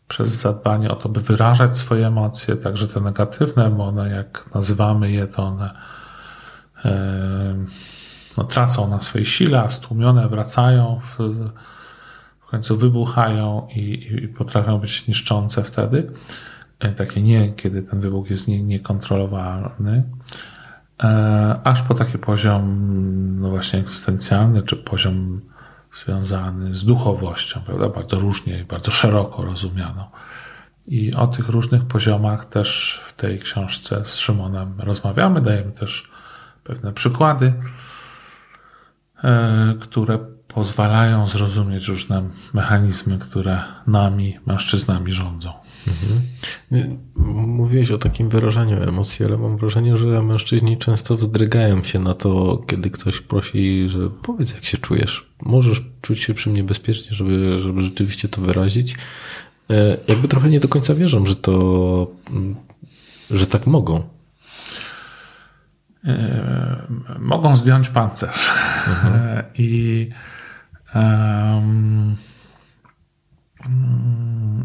przez zadbanie o to, by wyrażać swoje emocje, także te negatywne, bo one, jak nazywamy je, to one no, tracą na swojej sile, a stłumione wracają, w, w końcu wybuchają i, i potrafią być niszczące wtedy. E, takie nie, kiedy ten wybuch jest nie, niekontrolowalny. E, aż po taki poziom, no właśnie egzystencjalny, czy poziom związany z duchowością, prawda? Bardzo różnie i bardzo szeroko rozumiano. I o tych różnych poziomach też w tej książce z Szymonem rozmawiamy, dajemy też pewne przykłady, e, które pozwalają zrozumieć różne mechanizmy, które nami, mężczyznami rządzą. Mhm. Mówiłeś o takim wyrażaniu emocji, ale mam wrażenie, że mężczyźni często wzdrygają się na to, kiedy ktoś prosi, że powiedz, jak się czujesz. Możesz czuć się przy mnie bezpiecznie, żeby, żeby rzeczywiście to wyrazić. E, jakby trochę nie do końca wierzą, że to, że tak mogą. E, mogą zdjąć pancerz. Mhm. I um,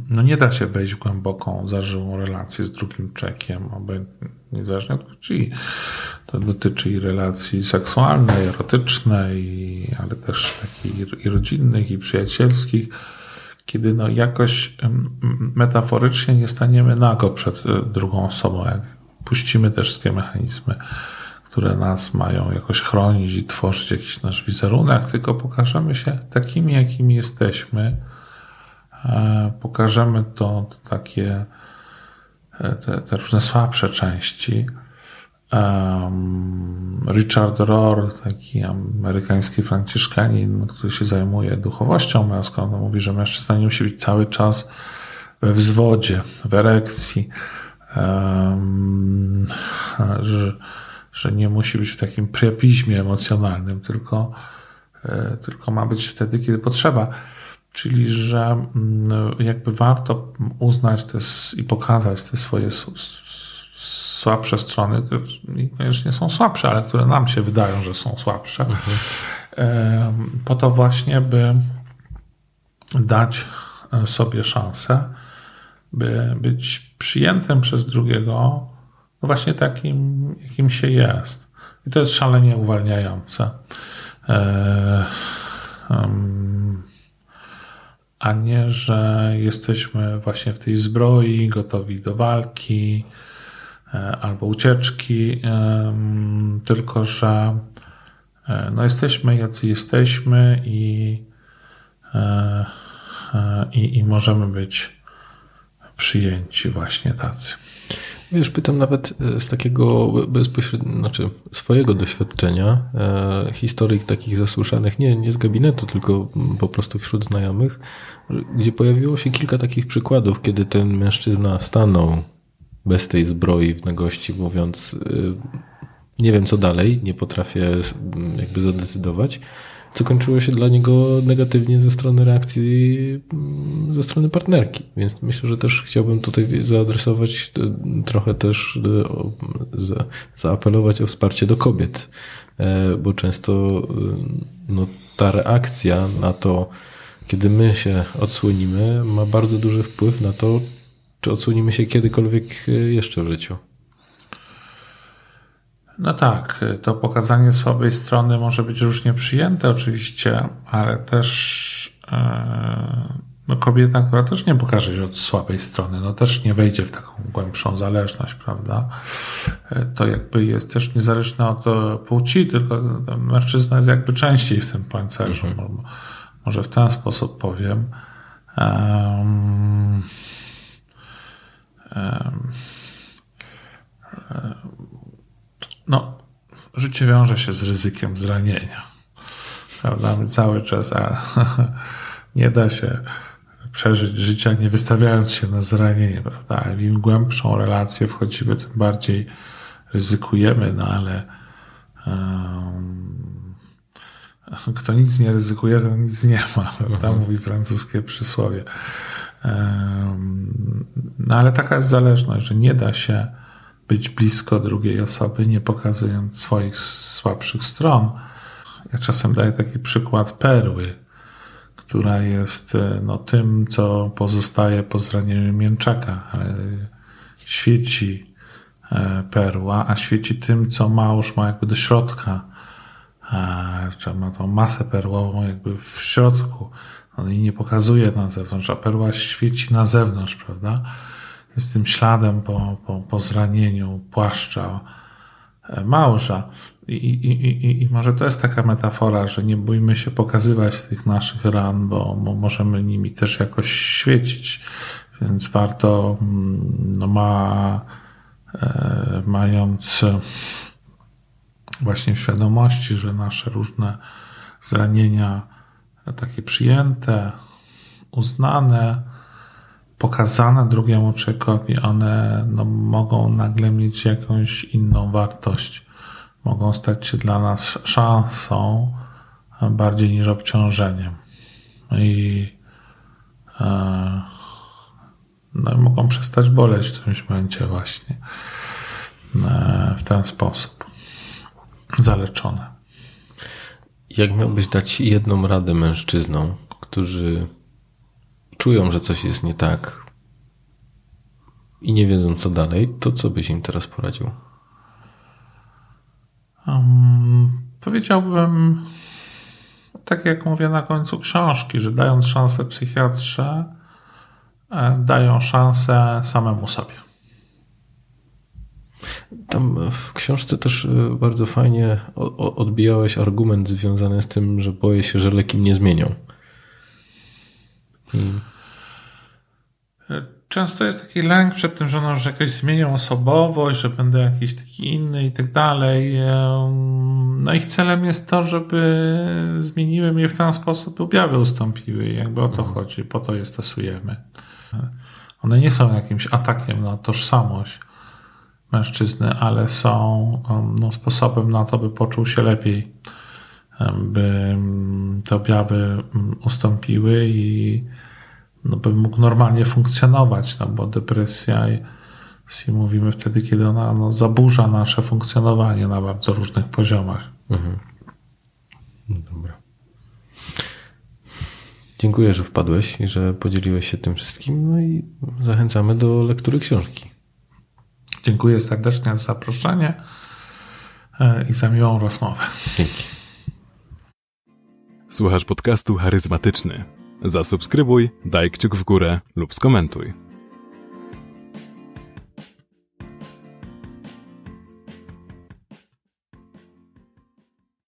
no nie da się wejść w głęboką, zażyłą relację z drugim czekiem, niezależnie od płci. To dotyczy i relacji seksualnej, erotycznej, ale też takich i rodzinnych, i przyjacielskich, kiedy no jakoś metaforycznie nie staniemy nago przed e, drugą osobą, jak puścimy te wszystkie mechanizmy, które nas mają jakoś chronić i tworzyć jakiś nasz wizerunek, tylko pokażemy się takimi, jakimi jesteśmy, E, pokażemy to, to takie e, te, te, różne słabsze części. Richard Rohr, taki amerykański franciszkanin, który się zajmuje duchowością męską, on mówi, że mężczyzna nie musi być cały czas we wzwodzie, w erekcji, że, że nie musi być w takim priapizmie emocjonalnym, tylko, e, tylko ma być wtedy, kiedy potrzeba. Czyli, że mm, jakby warto uznać te i pokazać te swoje słabsze strony, które niekoniecznie są słabsze, ale które nam się wydają, że są słabsze, mhm. po to właśnie, by dać e, sobie szansę, by być przyjętym przez drugiego, właśnie takim, jakim się jest. I to jest szalenie uwalniające. E, a nie, że jesteśmy właśnie w tej zbroi, gotowi do walki e, albo ucieczki, tylko że e, no jesteśmy jacy jesteśmy i, i, i możemy być przyjęci właśnie tacy. Wiesz, pytam nawet z takiego bezpośredniego, znaczy swojego doświadczenia, e, historii takich zasłyszanych, nie, nie z gabinetu, tylko po prostu wśród znajomych, gdzie pojawiło się kilka takich przykładów, kiedy ten mężczyzna stanął bez tej zbroi w nagości, mówiąc, y, nie wiem co dalej, nie potrafię jakby zadecydować, co kończyło się dla niego negatywnie ze strony reakcji mm, ze strony partnerki. Więc myślę, że też chciałbym tutaj zaadresować y, trochę też y, zaapelować o wsparcie do kobiet, e, bo często no, ta reakcja na to, kiedy my się odsłonimy, ma bardzo duży wpływ na to, czy odsłonimy się kiedykolwiek jeszcze w życiu. No tak, to pokazanie słabej strony może być różnie przyjęte oczywiście, ale też e, no kobieta, która też nie pokaże się od słabej strony, no też nie wejdzie w taką głębszą zależność, prawda? E, to jakby jest też niezależne od e, płci, tylko mężczyzna jest jakby częściej w tym pancerzu. Mhm. Może w ten sposób powiem. Um, um, no, życie wiąże się z ryzykiem zranienia. Prawda? Cały czas, a nie da się przeżyć życia nie wystawiając się na zranienie, prawda? Im głębszą relację wchodzimy, tym bardziej ryzykujemy, no ale kto nic nie ryzykuje, to nic nie ma, prawda? Mhm. Mówi francuskie przysłowie. No ale taka jest zależność, że nie da się być blisko drugiej osoby, nie pokazując swoich słabszych stron. Ja czasem daję taki przykład perły, która jest e, no, tym, co pozostaje po zranieniu mięczaka, ale świeci e, perła, a świeci tym, co małż ma jakby do środka, czy ma tą masę perłową jakby w środku. On jej nie pokazuje na zewnątrz, a perła świeci na zewnątrz, prawda? Jest tym śladem po, po, po zranieniu płaszcza e, małża. I, i, i, I może to jest taka metafora, że nie bójmy się pokazywać tych naszych ran, bo, bo możemy nimi też jakoś świecić. Więc warto, mm, no ma, e, mając właśnie w świadomości, że nasze różne zranienia, takie przyjęte, uznane, pokazane drugiemu człowiekowi, one no, mogą nagle mieć jakąś inną wartość. Mogą stać się dla nas szansą bardziej niż obciążeniem. I, e, no, i mogą przestać boleć w którymś momencie właśnie e, w ten sposób. Zaleczone. Jak miałbyś dać jedną radę mężczyznom, którzy czują, że coś jest nie tak i nie wiedzą co dalej, to co byś im teraz poradził? Um, powiedziałbym, tak jak mówię na końcu książki, że dając szansę psychiatrze, e, dają szansę samemu sobie. Tam w książce też e, bardzo fajnie odbijałeś argument związany z tym, że boję się, że leki mnie zmienią. I... Często jest taki lęk przed tym, że, no, że jakoś zmienią osobowość, że będę jakiś taki inny i tak dalej. No ich celem jest to, żeby zmieniły mnie w ten sposób, objawy ustąpiły. Jakby o to mhm. chodzi, po to je stosujemy. One nie są jakimś atakiem na tożsamość mężczyzny, ale są no, sposobem na to, by poczuł się lepiej, by te objawy ustąpiły i no, by mógł normalnie funkcjonować, no bo depresja i mówimy wtedy, kiedy ona no, zaburza nasze funkcjonowanie na bardzo różnych poziomach. Mhm. Dobra. Dziękuję, że wpadłeś i że podzieliłeś się tym wszystkim. No i zachęcamy do lektury książki. Dziękuję serdecznie za zaproszenie e, i za miłą rozmowę. Dzięki. Słuchasz podcastu charyzmatyczny. Zasubskrybuj, daj kciuk w górę lub skomentuj.